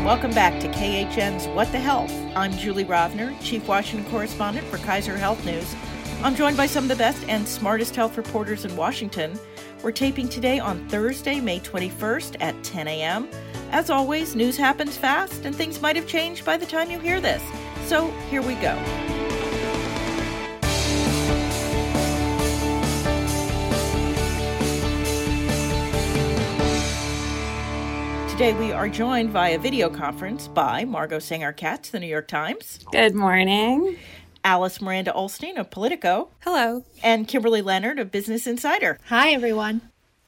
and welcome back to KHN's What the Health. I'm Julie Rovner, Chief Washington Correspondent for Kaiser Health News. I'm joined by some of the best and smartest health reporters in Washington. We're taping today on Thursday, May 21st at 10 a.m. As always, news happens fast and things might have changed by the time you hear this. So here we go. Today we are joined via video conference by Margot Sanger Katz, the New York Times. Good morning. Alice Miranda Ollstein of Politico. Hello. And Kimberly Leonard of Business Insider. Hi, everyone.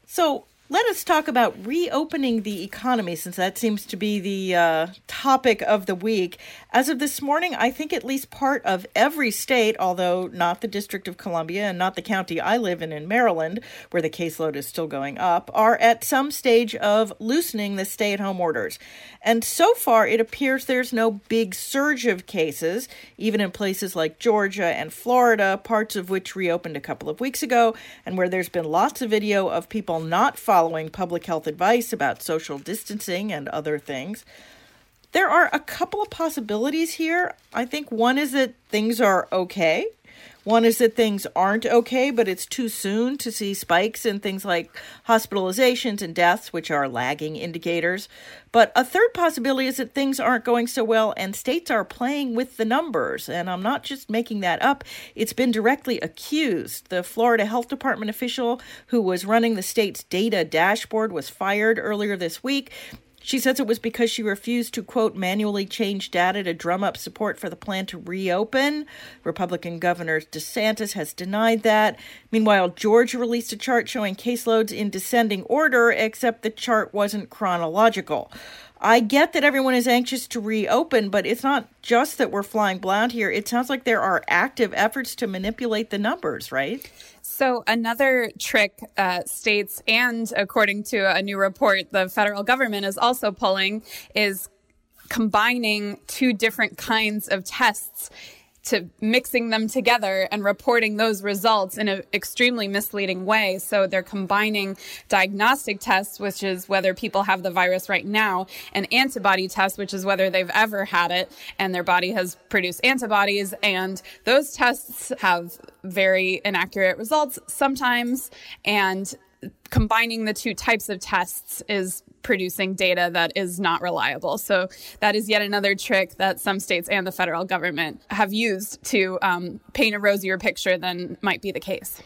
So, let us talk about reopening the economy since that seems to be the uh, topic of the week. As of this morning, I think at least part of every state, although not the District of Columbia and not the county I live in in Maryland, where the caseload is still going up, are at some stage of loosening the stay at home orders. And so far, it appears there's no big surge of cases, even in places like Georgia and Florida, parts of which reopened a couple of weeks ago, and where there's been lots of video of people not following public health advice about social distancing and other things. There are a couple of possibilities here. I think one is that things are okay. One is that things aren't okay, but it's too soon to see spikes in things like hospitalizations and deaths, which are lagging indicators. But a third possibility is that things aren't going so well and states are playing with the numbers. And I'm not just making that up, it's been directly accused. The Florida Health Department official who was running the state's data dashboard was fired earlier this week. She says it was because she refused to, quote, manually change data to drum up support for the plan to reopen. Republican Governor DeSantis has denied that. Meanwhile, Georgia released a chart showing caseloads in descending order, except the chart wasn't chronological. I get that everyone is anxious to reopen, but it's not just that we're flying blind here. It sounds like there are active efforts to manipulate the numbers, right? So, another trick uh, states, and according to a new report, the federal government is also pulling, is combining two different kinds of tests to mixing them together and reporting those results in an extremely misleading way. So they're combining diagnostic tests, which is whether people have the virus right now, and antibody tests, which is whether they've ever had it and their body has produced antibodies. And those tests have very inaccurate results sometimes. And combining the two types of tests is producing data that is not reliable. So that is yet another trick that some states and the federal government have used to um, paint a rosier picture than might be the case.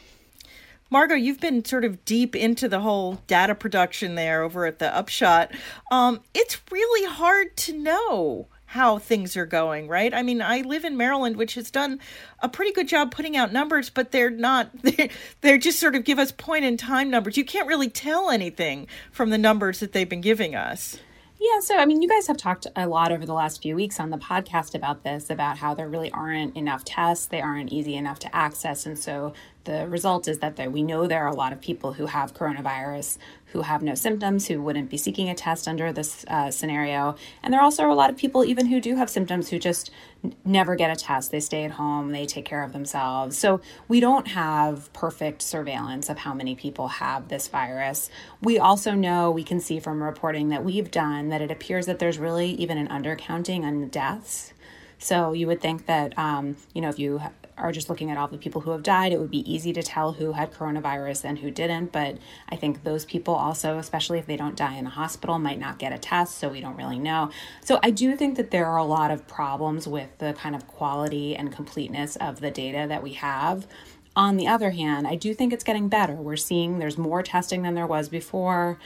Margot, you've been sort of deep into the whole data production there over at the Upshot. Um, it's really hard to know how things are going, right? I mean, I live in Maryland, which has done a pretty good job putting out numbers, but they're not, they're, they're just sort of give us point in time numbers. You can't really tell anything from the numbers that they've been giving us. Yeah, so I mean, you guys have talked a lot over the last few weeks on the podcast about this, about how there really aren't enough tests, they aren't easy enough to access, and so the result is that there, we know there are a lot of people who have coronavirus who have no symptoms, who wouldn't be seeking a test under this uh, scenario. And there are also a lot of people, even who do have symptoms, who just n- never get a test. They stay at home, they take care of themselves. So we don't have perfect surveillance of how many people have this virus. We also know, we can see from reporting that we've done, that it appears that there's really even an undercounting on deaths. So you would think that, um, you know, if you are just looking at all the people who have died, it would be easy to tell who had coronavirus and who didn't. But I think those people also, especially if they don't die in a hospital, might not get a test. So we don't really know. So I do think that there are a lot of problems with the kind of quality and completeness of the data that we have. On the other hand, I do think it's getting better. We're seeing there's more testing than there was before.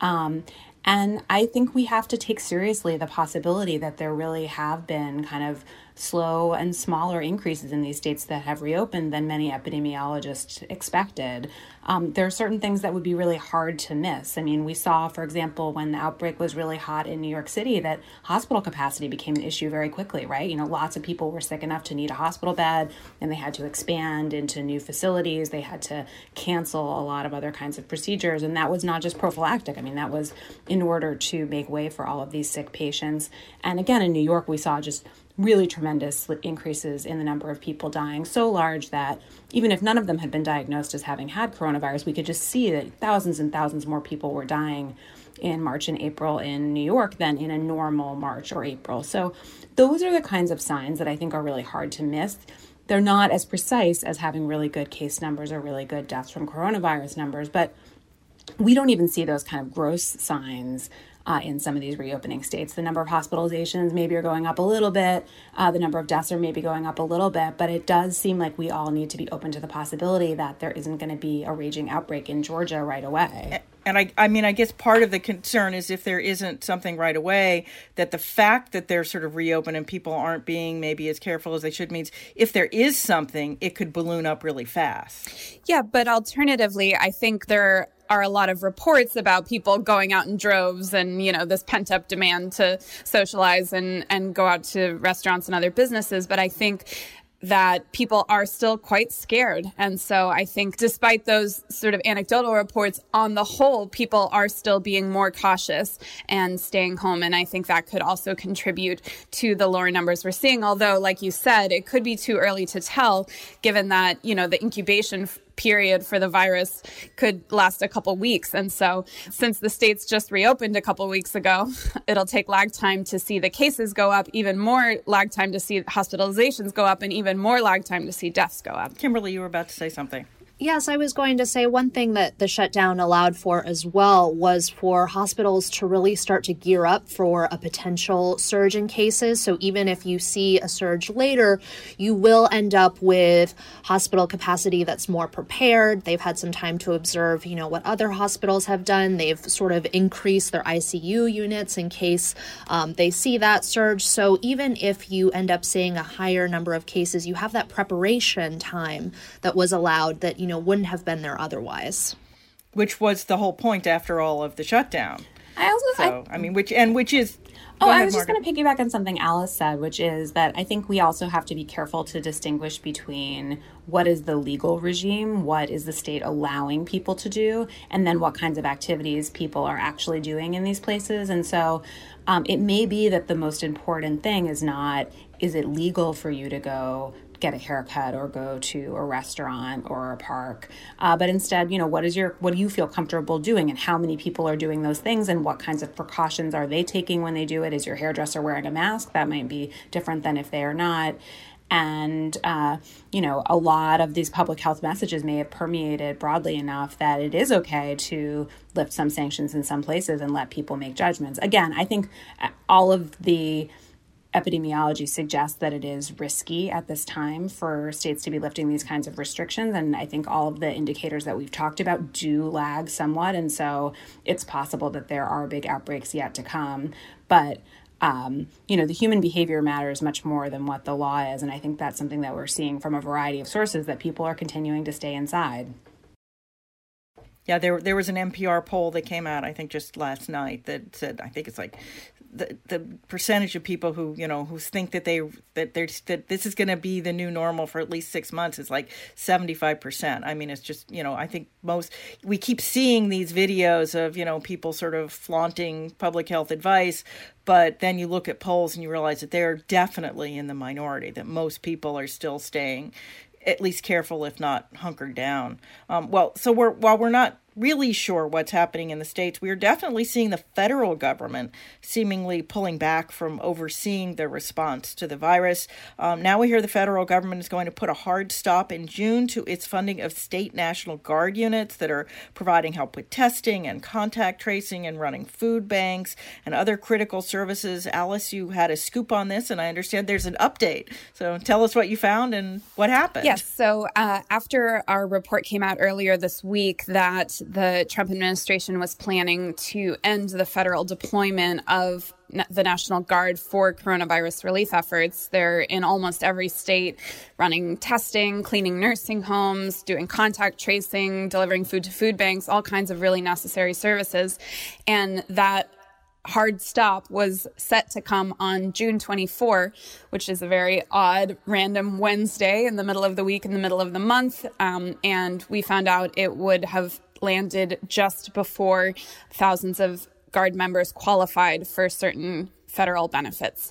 Um, and I think we have to take seriously the possibility that there really have been kind of slow and smaller increases in these states that have reopened than many epidemiologists expected. Um, there are certain things that would be really hard to miss. I mean, we saw, for example, when the outbreak was really hot in New York City, that hospital capacity became an issue very quickly, right? You know, lots of people were sick enough to need a hospital bed, and they had to expand into new facilities. They had to cancel a lot of other kinds of procedures, and that was not just prophylactic. I mean, that was in order to make way for all of these sick patients. And again, in New York, we saw just really tremendous increases in the number of people dying, so large that even if none of them had been diagnosed as having had coronavirus, we could just see that thousands and thousands more people were dying in March and April in New York than in a normal March or April. So, those are the kinds of signs that I think are really hard to miss. They're not as precise as having really good case numbers or really good deaths from coronavirus numbers, but we don't even see those kind of gross signs uh, in some of these reopening states. The number of hospitalizations maybe are going up a little bit, uh, the number of deaths are maybe going up a little bit, but it does seem like we all need to be open to the possibility that there isn't going to be a raging outbreak in Georgia right away. And I, I mean, I guess part of the concern is if there isn't something right away, that the fact that they're sort of reopened and people aren't being maybe as careful as they should means if there is something, it could balloon up really fast. Yeah, but alternatively, I think there are a lot of reports about people going out in droves and you know this pent up demand to socialize and and go out to restaurants and other businesses but i think that people are still quite scared. And so I think despite those sort of anecdotal reports, on the whole, people are still being more cautious and staying home. And I think that could also contribute to the lower numbers we're seeing. Although, like you said, it could be too early to tell given that, you know, the incubation period for the virus could last a couple weeks. And so, since the states just reopened a couple weeks ago, it'll take lag time to see the cases go up, even more lag time to see hospitalizations go up, and even more lag time to see deaths go up. Kimberly, you were about to say something. Yes, I was going to say one thing that the shutdown allowed for as well was for hospitals to really start to gear up for a potential surge in cases. So even if you see a surge later, you will end up with hospital capacity that's more prepared. They've had some time to observe, you know, what other hospitals have done. They've sort of increased their ICU units in case um, they see that surge. So even if you end up seeing a higher number of cases, you have that preparation time that was allowed that, you know, wouldn't have been there otherwise. Which was the whole point after all of the shutdown. I also, so, I, I mean, which, and which is, Oh, ahead, I was just going to piggyback on something Alice said, which is that I think we also have to be careful to distinguish between what is the legal regime, what is the state allowing people to do, and then what kinds of activities people are actually doing in these places. And so um, it may be that the most important thing is not is it legal for you to go get a haircut or go to a restaurant or a park. Uh, but instead you know what is your what do you feel comfortable doing and how many people are doing those things and what kinds of precautions are they taking when they do it? Is your hairdresser wearing a mask? That might be different than if they are not. And uh, you know a lot of these public health messages may have permeated broadly enough that it is okay to lift some sanctions in some places and let people make judgments. Again i think uh, all of the epidemiology suggests that it is risky at this time for states to be lifting these kinds of restrictions. And I think all of the indicators that we've talked about do lag somewhat. And so it's possible that there are big outbreaks yet to come. But um, you know, the human behavior matters much more than what the law is. And I think that's something that we're seeing from a variety of sources that people are continuing to stay inside. Yeah, there there was an NPR poll that came out, I think, just last night that said I think it's like the the percentage of people who you know who think that they that there's that this is going to be the new normal for at least six months is like 75 percent. I mean it's just you know i think most we keep seeing these videos of you know people sort of flaunting public health advice but then you look at polls and you realize that they're definitely in the minority that most people are still staying at least careful if not hunkered down. Um, well so we're while we're not really sure what's happening in the states, we are definitely seeing the federal government seemingly pulling back from overseeing the response to the virus. Um, now we hear the federal government is going to put a hard stop in June to its funding of state National Guard units that are providing help with testing and contact tracing and running food banks and other critical services. Alice, you had a scoop on this, and I understand there's an update. So tell us what you found and what happened. Yes. So uh, after our report came out earlier this week that the Trump administration was planning to end the federal deployment of the National Guard for coronavirus relief efforts. They're in almost every state running testing, cleaning nursing homes, doing contact tracing, delivering food to food banks, all kinds of really necessary services. And that hard stop was set to come on June 24, which is a very odd random Wednesday in the middle of the week, in the middle of the month. Um, and we found out it would have landed just before thousands of Guard members qualified for certain federal benefits.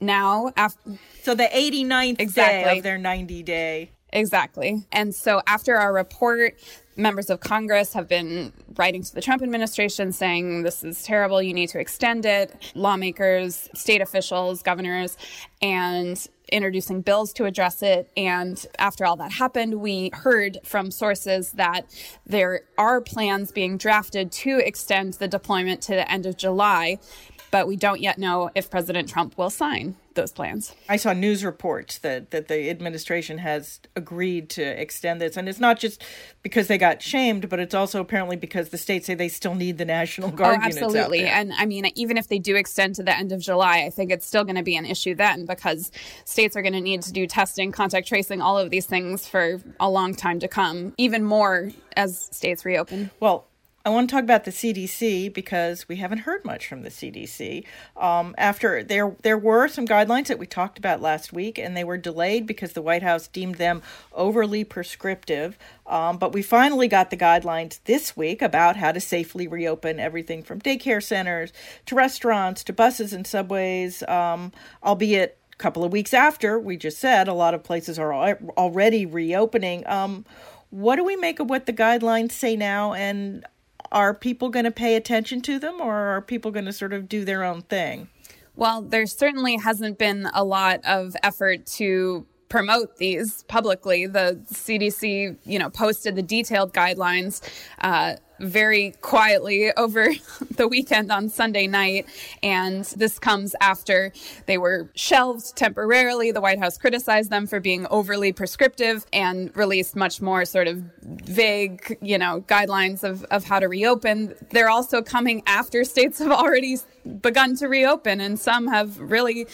Now, after so the 89th exactly. day of their 90 day Exactly. And so after our report, members of Congress have been writing to the Trump administration saying this is terrible, you need to extend it. Lawmakers, state officials, governors, and introducing bills to address it. And after all that happened, we heard from sources that there are plans being drafted to extend the deployment to the end of July but we don't yet know if President Trump will sign those plans. I saw news reports that, that the administration has agreed to extend this. And it's not just because they got shamed, but it's also apparently because the states say they still need the National oh, Guard oh, absolutely. And I mean, even if they do extend to the end of July, I think it's still going to be an issue then because states are going to need to do testing, contact tracing, all of these things for a long time to come, even more as states reopen. Well, I want to talk about the CDC because we haven't heard much from the CDC. Um, after there, there were some guidelines that we talked about last week, and they were delayed because the White House deemed them overly prescriptive. Um, but we finally got the guidelines this week about how to safely reopen everything from daycare centers to restaurants to buses and subways, um, albeit a couple of weeks after we just said a lot of places are already reopening. Um, what do we make of what the guidelines say now? And are people going to pay attention to them or are people going to sort of do their own thing? Well, there certainly hasn't been a lot of effort to promote these publicly. The CDC, you know, posted the detailed guidelines uh, very quietly over the weekend on Sunday night. And this comes after they were shelved temporarily. The White House criticized them for being overly prescriptive and released much more sort of vague, you know, guidelines of, of how to reopen. They're also coming after states have already begun to reopen, and some have really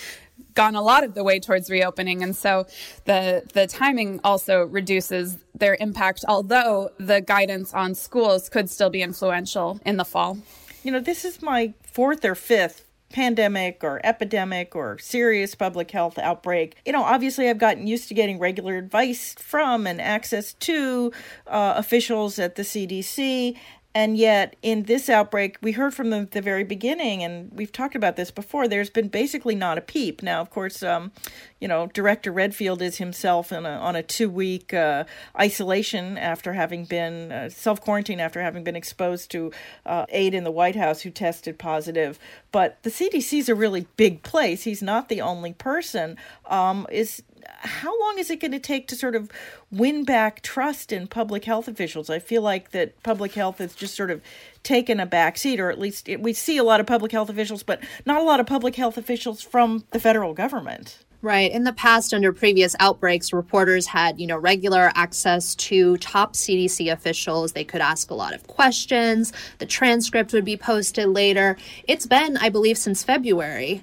gone a lot of the way towards reopening and so the the timing also reduces their impact although the guidance on schools could still be influential in the fall you know this is my fourth or fifth pandemic or epidemic or serious public health outbreak, you know, obviously I've gotten used to getting regular advice from and access to uh, officials at the CDC. And yet, in this outbreak, we heard from them at the very beginning, and we've talked about this before. There's been basically not a peep. Now, of course, um, you know, Director Redfield is himself a, on a two week uh, isolation after having been uh, self quarantine after having been exposed to uh, aide in the White House who tested positive. But the CDC is a really big place. He's not the only person. Um, is how long is it going to take to sort of win back trust in public health officials? I feel like that public health has just sort of taken a back seat, or at least it, we see a lot of public health officials, but not a lot of public health officials from the federal government. Right. In the past, under previous outbreaks, reporters had, you know, regular access to top CDC officials. They could ask a lot of questions. The transcript would be posted later. It's been, I believe, since February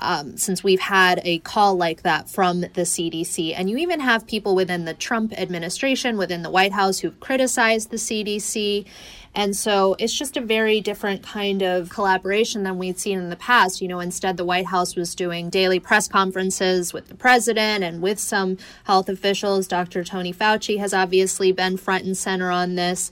um, since we've had a call like that from the CDC. And you even have people within the Trump administration, within the White House, who've criticized the CDC. And so it's just a very different kind of collaboration than we'd seen in the past. You know, instead, the White House was doing daily press conferences with the president and with some health officials. Dr. Tony Fauci has obviously been front and center on this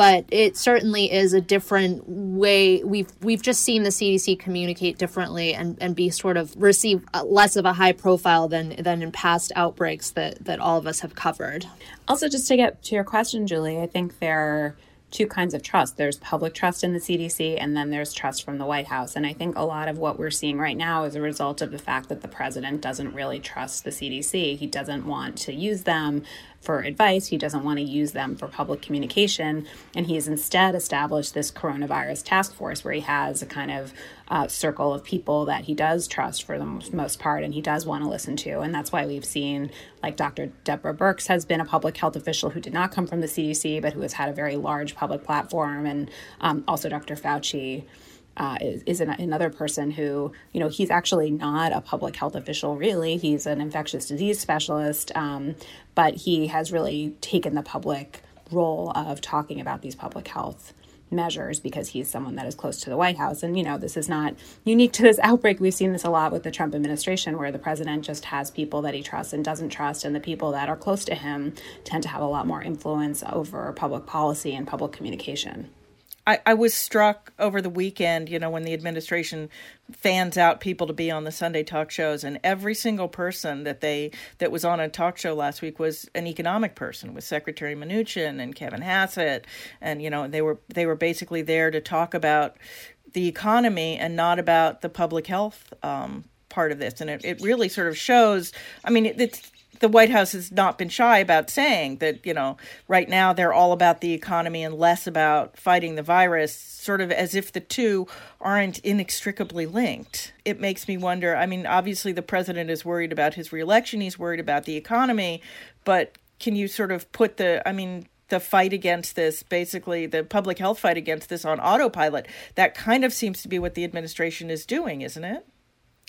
but it certainly is a different way. We've we've just seen the CDC communicate differently and, and be sort of receive uh, less of a high profile than than in past outbreaks that that all of us have covered. Also, just to get to your question, Julie, I think there two kinds of trust. There's public trust in the CDC, and then there's trust from the White House. And I think a lot of what we're seeing right now is a result of the fact that the president doesn't really trust the CDC. He doesn't want to use them for advice. He doesn't want to use them for public communication. And he's instead established this coronavirus task force where he has a kind of uh, circle of people that he does trust for the most part and he does want to listen to. And that's why we've seen, like Dr. Deborah Birx has been a public health official who did not come from the CDC, but who has had a very large public platform, and um, also Dr. Fauci. Uh, is, is an, another person who, you know, he's actually not a public health official, really. He's an infectious disease specialist, um, but he has really taken the public role of talking about these public health measures because he's someone that is close to the White House. And, you know, this is not unique to this outbreak. We've seen this a lot with the Trump administration where the president just has people that he trusts and doesn't trust. And the people that are close to him tend to have a lot more influence over public policy and public communication. I, I was struck over the weekend, you know, when the administration fans out people to be on the Sunday talk shows, and every single person that they that was on a talk show last week was an economic person, with Secretary Mnuchin and Kevin Hassett, and you know they were they were basically there to talk about the economy and not about the public health um, part of this, and it, it really sort of shows. I mean, it, it's the White House has not been shy about saying that, you know, right now they're all about the economy and less about fighting the virus, sort of as if the two aren't inextricably linked. It makes me wonder. I mean, obviously, the president is worried about his reelection, he's worried about the economy, but can you sort of put the, I mean, the fight against this, basically the public health fight against this on autopilot. That kind of seems to be what the administration is doing, isn't it?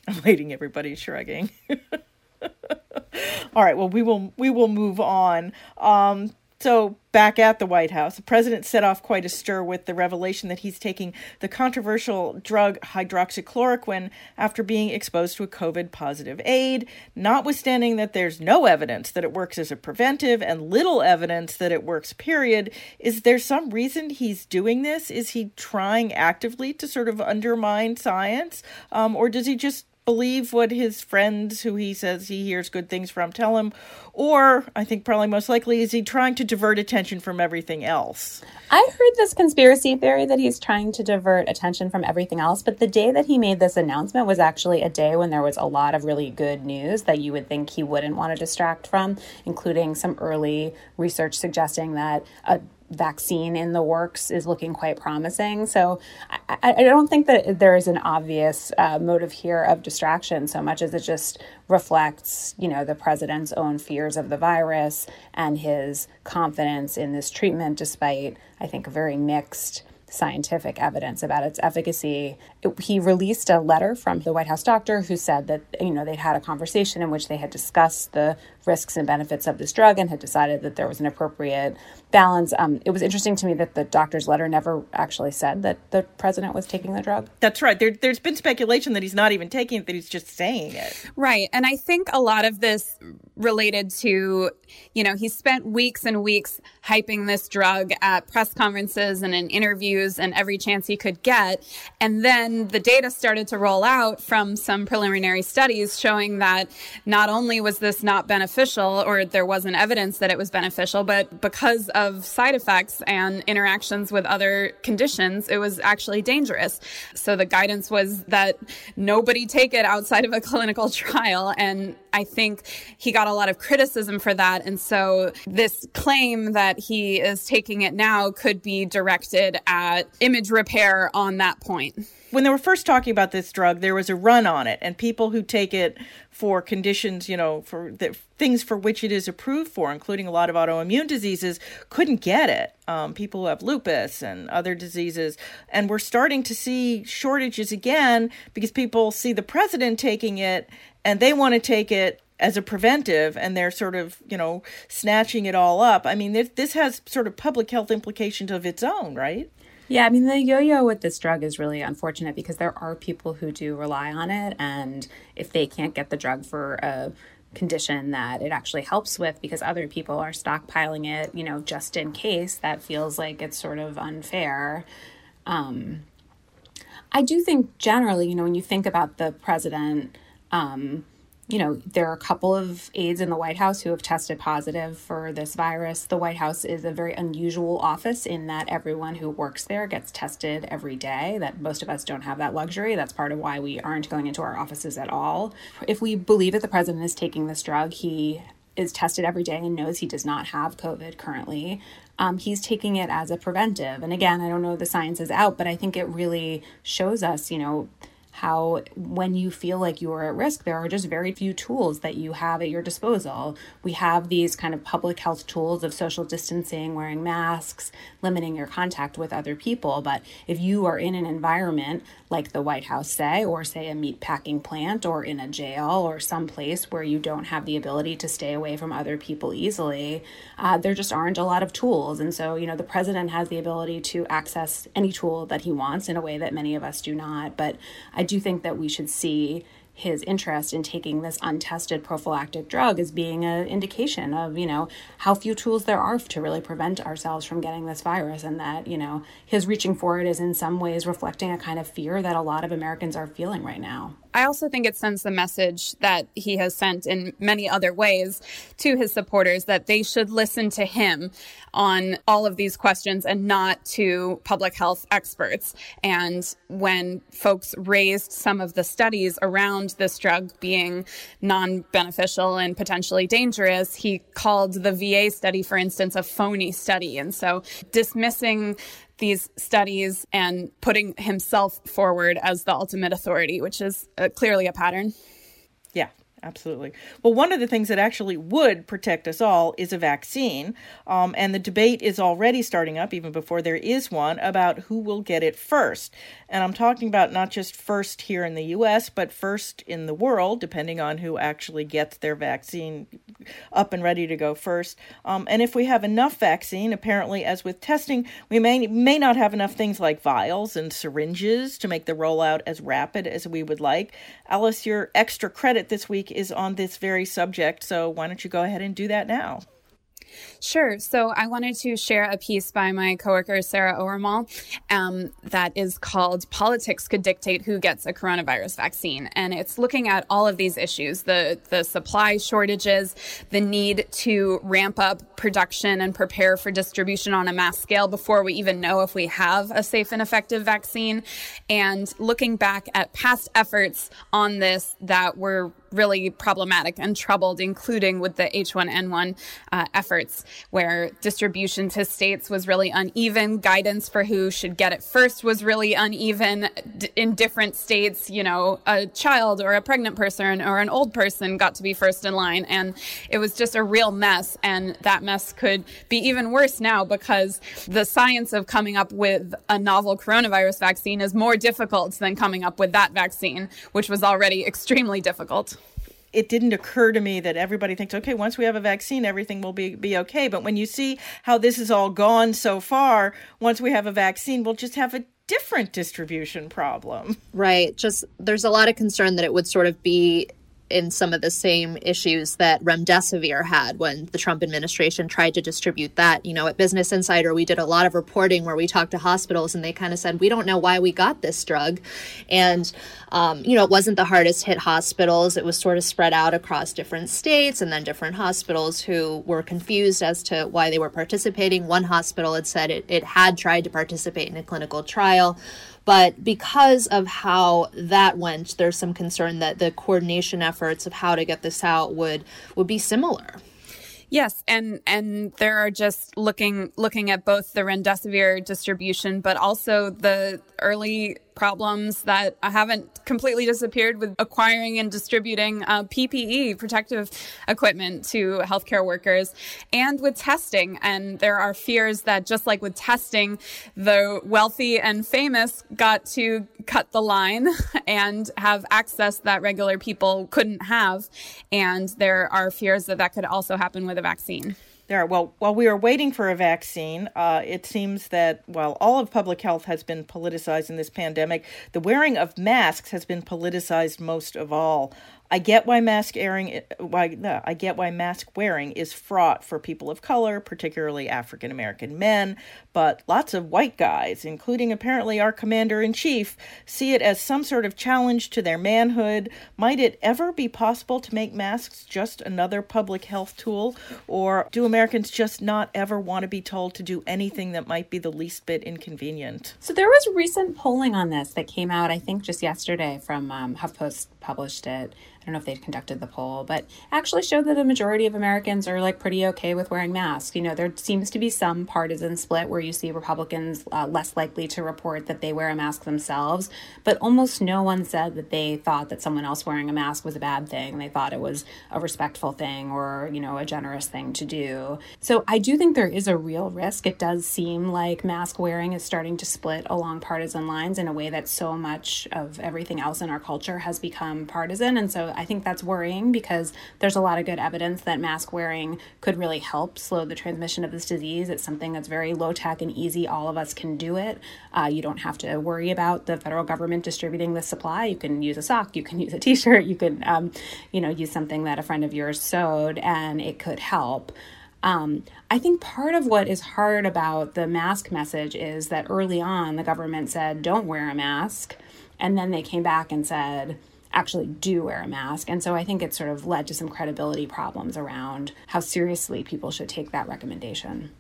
I'm waiting, everybody shrugging. All right, well we will we will move on. Um, so back at the White House, the president set off quite a stir with the revelation that he's taking the controversial drug hydroxychloroquine after being exposed to a COVID positive aide, notwithstanding that there's no evidence that it works as a preventive and little evidence that it works, period. Is there some reason he's doing this? Is he trying actively to sort of undermine science? Um, or does he just believe what his friends, who he says he hears good things from, tell him? Or, I think probably most likely, is he trying to divert attention from everything else? I heard this conspiracy theory that he's trying to divert attention from everything else, but the day that he made this announcement was actually a day when there was a lot of really good news that you would think he wouldn't want to distract from, including some early research suggesting that a vaccine in the works is looking quite promising. So I, I don't think that there is an obvious uh, motive here of distraction so much as it just reflects, you know, the president's own fears of the virus and his confidence in this treatment, despite, I think, a very mixed scientific evidence about its efficacy. It, he released a letter from the White House doctor who said that you know they'd had a conversation in which they had discussed the risks and benefits of this drug and had decided that there was an appropriate balance. Um, it was interesting to me that the doctor's letter never actually said that the president was taking the drug. That's right. There, there's been speculation that he's not even taking it; that he's just saying it. Right, and I think a lot of this related to, you know, he spent weeks and weeks hyping this drug at press conferences and in interviews and every chance he could get. And then the data started to roll out from some preliminary studies showing that not only was this not beneficial or there wasn't evidence that it was beneficial, but because of side effects and interactions with other conditions, it was actually dangerous. So the guidance was that nobody take it outside of a clinical trial. And I think he got a lot of criticism for that. And so this claim that he is taking it now could be directed at image repair on that point. When they were first talking about this drug, there was a run on it, and people who take it for conditions, you know, for the things for which it is approved for, including a lot of autoimmune diseases, couldn't get it. Um, people who have lupus and other diseases. And we're starting to see shortages again because people see the president taking it and they want to take it as a preventive and they're sort of you know snatching it all up i mean this, this has sort of public health implications of its own right yeah, I mean, the yo yo with this drug is really unfortunate because there are people who do rely on it. And if they can't get the drug for a condition that it actually helps with because other people are stockpiling it, you know, just in case, that feels like it's sort of unfair. Um, I do think generally, you know, when you think about the president, um, you know, there are a couple of aides in the White House who have tested positive for this virus. The White House is a very unusual office in that everyone who works there gets tested every day. That most of us don't have that luxury. That's part of why we aren't going into our offices at all. If we believe that the president is taking this drug, he is tested every day and knows he does not have COVID currently. Um, he's taking it as a preventive. And again, I don't know the science is out, but I think it really shows us, you know, how when you feel like you are at risk, there are just very few tools that you have at your disposal. We have these kind of public health tools of social distancing, wearing masks, limiting your contact with other people. But if you are in an environment like the White House, say, or say a meat packing plant, or in a jail, or some place where you don't have the ability to stay away from other people easily, uh, there just aren't a lot of tools. And so, you know, the president has the ability to access any tool that he wants in a way that many of us do not. But I do think that we should see his interest in taking this untested prophylactic drug as being an indication of, you know, how few tools there are to really prevent ourselves from getting this virus and that, you know, his reaching for it is in some ways reflecting a kind of fear that a lot of Americans are feeling right now. I also think it sends the message that he has sent in many other ways to his supporters that they should listen to him on all of these questions and not to public health experts. And when folks raised some of the studies around this drug being non beneficial and potentially dangerous, he called the VA study, for instance, a phony study. And so dismissing these studies and putting himself forward as the ultimate authority, which is uh, clearly a pattern. Yeah, absolutely. Well, one of the things that actually would protect us all is a vaccine. Um, and the debate is already starting up, even before there is one, about who will get it first. And I'm talking about not just first here in the US, but first in the world, depending on who actually gets their vaccine up and ready to go first. Um, and if we have enough vaccine, apparently, as with testing, we may, may not have enough things like vials and syringes to make the rollout as rapid as we would like. Alice, your extra credit this week is on this very subject, so why don't you go ahead and do that now? Sure. So I wanted to share a piece by my coworker, Sarah Owermohle, um, that is called Politics Could Dictate Who Gets a Coronavirus Vaccine. And it's looking at all of these issues the, the supply shortages, the need to ramp up production and prepare for distribution on a mass scale before we even know if we have a safe and effective vaccine, and looking back at past efforts on this that were really problematic and troubled, including with the H1N1 uh, efforts, where distribution to states was really uneven. Guidance for who should get it first was really uneven D- in different states. You know, a child or a pregnant person or an old person got to be first in line. And it was just a real mess. And that mess could be even worse now because the science of coming up with a novel coronavirus vaccine is more difficult than coming up with that vaccine, which was already extremely difficult it didn't occur to me that everybody thinks, okay, once we have a vaccine, everything will be, be okay. But when you see how this has all gone so far, once we have a vaccine, we'll just have a different distribution problem. Right. Just there's a lot of concern that it would sort of be in some of the same issues that remdesivir had when the Trump administration tried to distribute that. You know, at Business Insider, we did a lot of reporting where we talked to hospitals and they kind of said, we don't know why we got this drug. And, um, you know, it wasn't the hardest hit hospitals. It was sort of spread out across different states and then different hospitals who were confused as to why they were participating. One hospital had said it, it had tried to participate in a clinical trial. But because of how that went, there's some concern that the coordination efforts of how to get this out would would be similar. Yes, and and there are just looking looking at both the remdesivir distribution, but also the early problems that haven't completely disappeared with acquiring and distributing uh, PPE, protective equipment, to healthcare workers, and with testing. And there are fears that just like with testing, the wealthy and famous got to cut the line and have access that regular people couldn't have. And there are fears that that could also happen with a vaccine. There, well, while we are waiting for a vaccine, uh, it seems that while all of public health has been politicized in this pandemic, the wearing of masks has been politicized most of all. I get why mask wearing why no, I get why mask wearing is fraught for people of color, particularly African American men, but lots of white guys, including apparently our commander in chief, see it as some sort of challenge to their manhood. Might it ever be possible to make masks just another public health tool or do Americans just not ever want to be told to do anything that might be the least bit inconvenient? So there was recent polling on this that came out I think just yesterday from um, HuffPost published it I don't know if they conducted the poll, but actually showed that a majority of Americans are like pretty okay with wearing masks. You know, there seems to be some partisan split where you see Republicans uh, less likely to report that they wear a mask themselves, but almost no one said that they thought that someone else wearing a mask was a bad thing. They thought it was a respectful thing or, you know, a generous thing to do. So I do think there is a real risk. It does seem like mask wearing is starting to split along partisan lines in a way that so much of everything else in our culture has become um, partisan. And so I think that's worrying because there's a lot of good evidence that mask wearing could really help slow the transmission of this disease. It's something that's very low tech and easy. All of us can do it. Uh, you don't have to worry about the federal government distributing the supply. You can use a sock, you can use a t shirt, you can, um, you know, use something that a friend of yours sewed, and it could help. Um, I think part of what is hard about the mask message is that early on the government said, don't wear a mask. And then they came back and said, actually do wear a mask. And so I think it sort of led to some credibility problems around how seriously people should take that recommendation.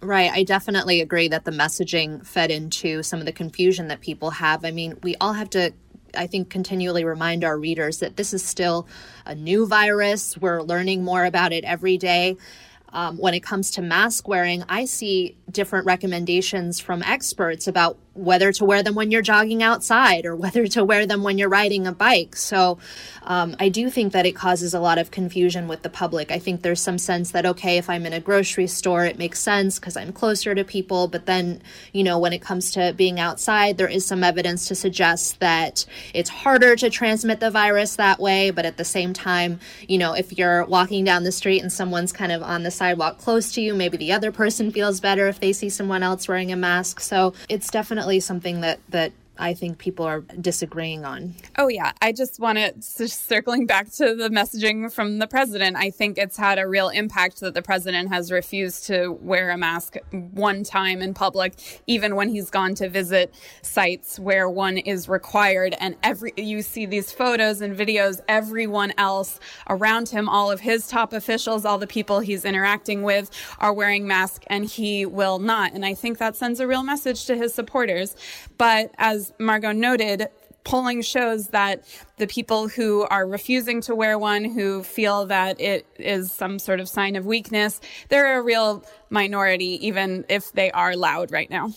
Right. I definitely agree that the messaging fed into some of the confusion that people have. I mean, we all have to I think, continually remind our readers that this is still a new virus. We're learning more about it every day. Um, when it comes to mask wearing, I see different recommendations from experts about whether to wear them when you're jogging outside or whether to wear them when you're riding a bike. So um, I do think that it causes a lot of confusion with the public. I think there's some sense that, okay, if I'm in a grocery store, it makes sense because I'm closer to people. But then, you know, when it comes to being outside, there is some evidence to suggest that it's harder to transmit the virus that way. But at the same time, you know, if you're walking down the street and someone's kind of on the sidewalk close to you, maybe the other person feels better if they see someone else wearing a mask. So it's definitely definitely something that that I think people are disagreeing on. Oh, yeah. I just want to, circling back to the messaging from the president, I think it's had a real impact that the president has refused to wear a mask one time in public, even when he's gone to visit sites where one is required. And every, you see these photos and videos, everyone else around him, all of his top officials, all the people he's interacting with are wearing masks and he will not. And I think that sends a real message to his supporters. But as Margot noted, polling shows that the people who are refusing to wear one, who feel that it is some sort of sign of weakness, they're a real minority, even if they are loud right now.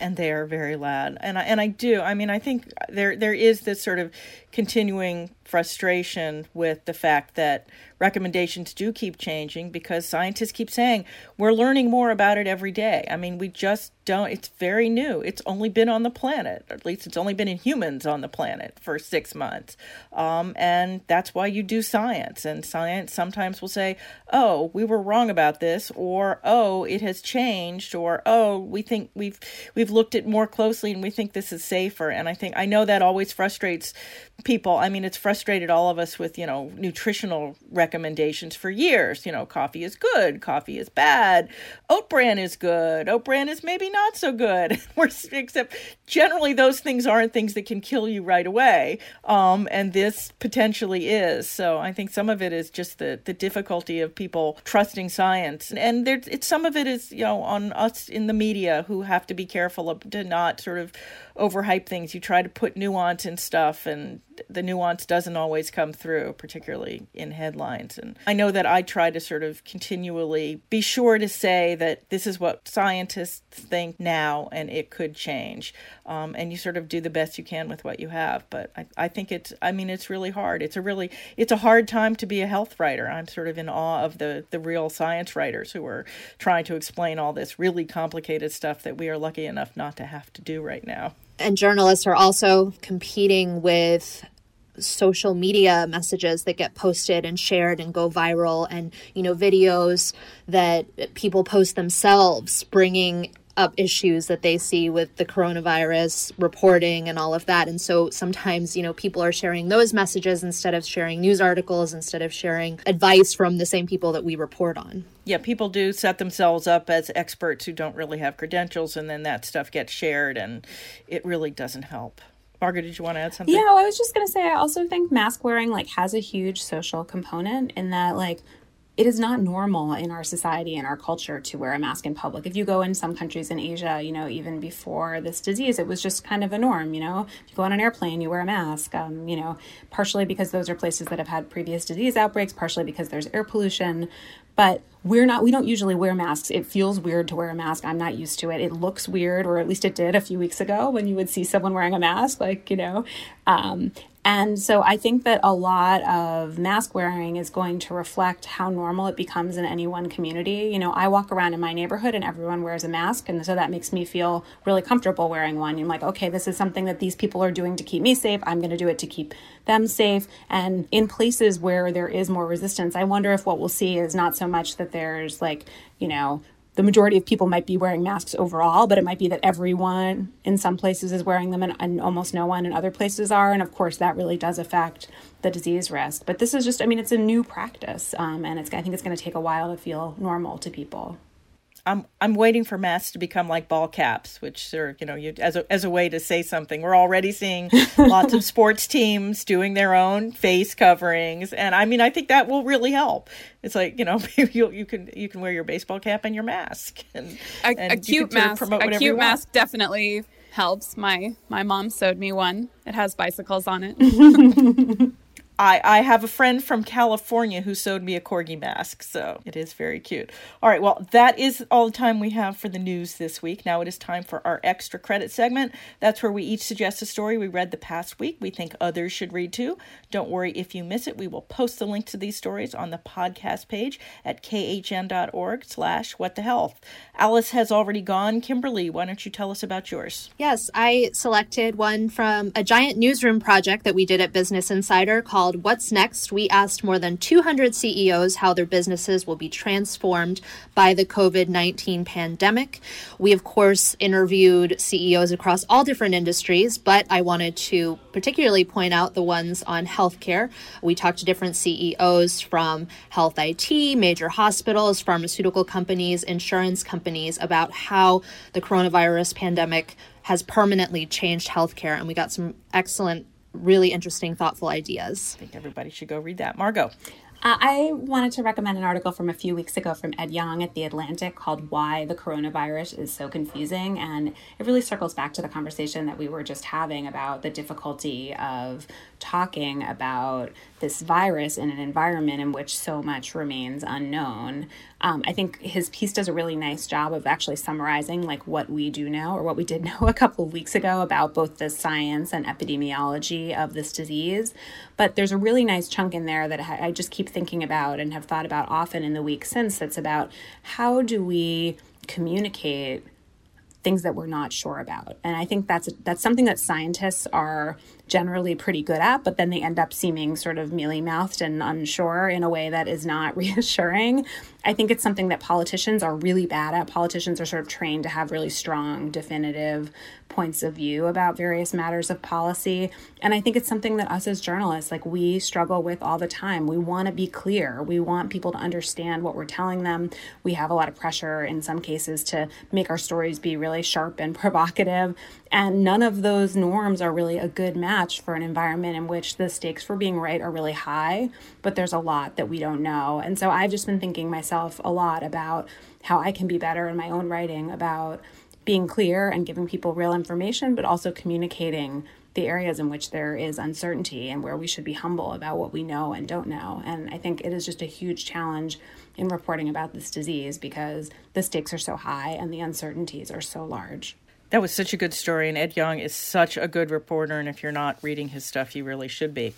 And they are very loud, and I, and I do. I mean, I think there there is this sort of continuing frustration with the fact that recommendations do keep changing because scientists keep saying we're learning more about it every day. I mean, we just don't, it's very new. It's only been on the planet, at least it's only been in humans on the planet for six months. Um, and that's why you do science. And science sometimes will say, oh, we were wrong about this, or oh, it has changed, or oh, we think we've we've looked at more closely and we think this is safer. And I think I know that always frustrates people. I mean, it's frustrated all of us with, you know, nutritional recommendations for years. You know, coffee is good, coffee is bad, oat bran is good, oat bran is maybe not so good. except generally those things aren't things that can kill you right away. Um, and this potentially is. So I think some of it is just the, the difficulty of people trusting science. And there, it's some of it is, you know, on us in the media who have to be careful of, to not sort of overhype things. You try to put nuance in stuff, and the nuance doesn't always come through, particularly in headlines. And I know that I try to sort of continually be sure to say that this is what scientists think now, and it could change. Um, and you sort of do the best you can with what you have. But I, I think it's, I mean, it's really hard. It's a really, it's a hard time to be a health writer. I'm sort of in awe of the the real science writers who are trying to explain all this really complicated stuff that we are lucky enough not to have to do right now and journalists are also competing with social media messages that get posted and shared and go viral and you know videos that people post themselves bringing up issues that they see with the coronavirus reporting and all of that. And so sometimes, you know, people are sharing those messages instead of sharing news articles, instead of sharing advice from the same people that we report on. Yeah, people do set themselves up as experts who don't really have credentials, and then that stuff gets shared, and it really doesn't help. Margaret, did you want to add something? Yeah, well, I was just going to say I also think mask wearing like has a huge social component in that like it is not normal in our society and our culture to wear a mask in public. If you go in some countries in Asia, you know, even before this disease, it was just kind of a norm, you know. If you go on an airplane, you wear a mask, um, you know, partially because those are places that have had previous disease outbreaks, partially because there's air pollution. But we're not, we don't usually wear masks. It feels weird to wear a mask. I'm not used to it. It looks weird, or at least it did a few weeks ago when you would see someone wearing a mask, like, you know. Um, And so I think that a lot of mask wearing is going to reflect how normal it becomes in any one community. You know, I walk around in my neighborhood and everyone wears a mask. And so that makes me feel really comfortable wearing one. I'm like, okay, this is something that these people are doing to keep me safe. I'm going to do it to keep them safe. And in places where there is more resistance, I wonder if what we'll see is not so much that there's like, you know, the majority of people might be wearing masks overall, but it might be that everyone in some places is wearing them and, and, almost no one in other places are. And of course, that really does affect the disease risk. But this is just, I mean, it's a new practice, um, and it's I think it's going to take a while to feel normal to people. I'm I'm waiting for masks to become like ball caps, which are you know you, as a as a way to say something. We're already seeing lots of sports teams doing their own face coverings, and I mean I think that will really help. It's like you know you you can you can wear your baseball cap and your mask, and a, and a cute mask. a cute mask definitely helps. My my mom sewed me one. It has bicycles on it. I, I have a friend from California who sewed me a corgi mask, so it is very cute. All right, well, that is all the time we have for the news this week. Now it is time for our extra credit segment. That's where we each suggest a story we read the past week we think others should read too. Don't worry if you miss it. We will post the link to these stories on the podcast page at khn.org slash what the health. Alice has already gone. Kimberly, why don't you tell us about yours? Yes, I selected one from a giant newsroom project that we did at Business Insider called called What's Next, we asked more than 200 CEOs how their businesses will be transformed by the COVID 19 pandemic. We, of course, interviewed CEOs across all different industries, but I wanted to particularly point out the ones on healthcare. We talked to different CEOs from health IT, major hospitals, pharmaceutical companies, insurance companies about how the coronavirus pandemic has permanently changed healthcare. And we got some excellent really interesting, thoughtful ideas. I think everybody should go read that. Margot. Uh, I wanted to recommend an article from a few weeks ago from Ed Yong at The Atlantic called Why the Coronavirus is So Confusing. And it really circles back to the conversation that we were just having about the difficulty of talking about this virus in an environment in which so much remains unknown. Um, I think his piece does a really nice job of actually summarizing like what we do know or what we did know a couple of weeks ago about both the science and epidemiology of this disease. But there's a really nice chunk in there that I just keep thinking about and have thought about often in the week since that's about how do we communicate things that we're not sure about. And I think that's that's something that scientists are generally pretty good at, but then they end up seeming sort of mealy mouthed and unsure in a way that is not reassuring. I think it's something that politicians are really bad at. Politicians are sort of trained to have really strong, definitive points of view about various matters of policy. And I think it's something that us as journalists, like we struggle with all the time. We want to be clear. We want people to understand what we're telling them. We have a lot of pressure in some cases to make our stories be really sharp and provocative. And none of those norms are really a good match for an environment in which the stakes for being right are really high, but there's a lot that we don't know. And so I've just been thinking myself a lot about how I can be better in my own writing about being clear and giving people real information, but also communicating the areas in which there is uncertainty and where we should be humble about what we know and don't know. And I think it is just a huge challenge in reporting about this disease because the stakes are so high and the uncertainties are so large. That was such a good story, and Ed Yong is such a good reporter. And if you're not reading his stuff, you really should be.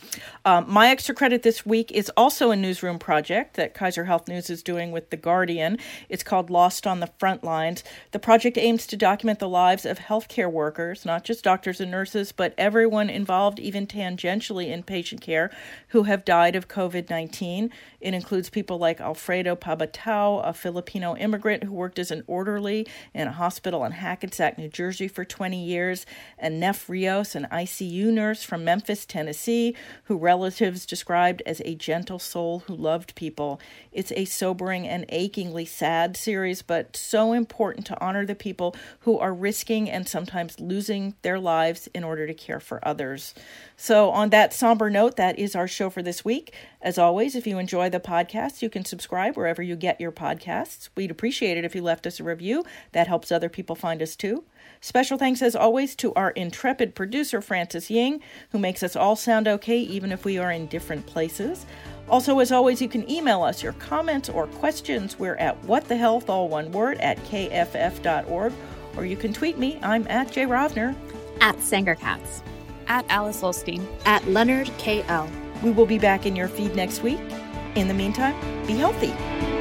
Um, my extra credit this week is also a newsroom project that Kaiser Health News is doing with The Guardian. It's called Lost on the Front Lines. The project aims to document the lives of healthcare workers, not just doctors and nurses, but everyone involved, even tangentially in patient care, who have died of COVID 19. It includes people like Alfredo Pabatao, a Filipino immigrant who worked as an orderly in a hospital in Hackensack, New Jersey for 20 years, and Neff Rios, an ICU nurse from Memphis, Tennessee, who relatives described as a gentle soul who loved people. It's a sobering and achingly sad series, but so important to honor the people who are risking and sometimes losing their lives in order to care for others. So, on that somber note, that is our show for this week. As always, if you enjoy the podcast, you can subscribe wherever you get your podcasts. We'd appreciate it if you left us a review. That helps other people find us too. Special thanks, as always, to our intrepid producer, Francis Ying, who makes us all sound okay even if we are in different places. Also, as always, you can email us your comments or questions. We're at whatthehealth, all one word, at kff.org, or you can tweet me. I'm at Jay Rovner. At Sangerkatz. At Alice Ollstein. At Leonard KL. We will be back in your feed next week. In the meantime, be healthy.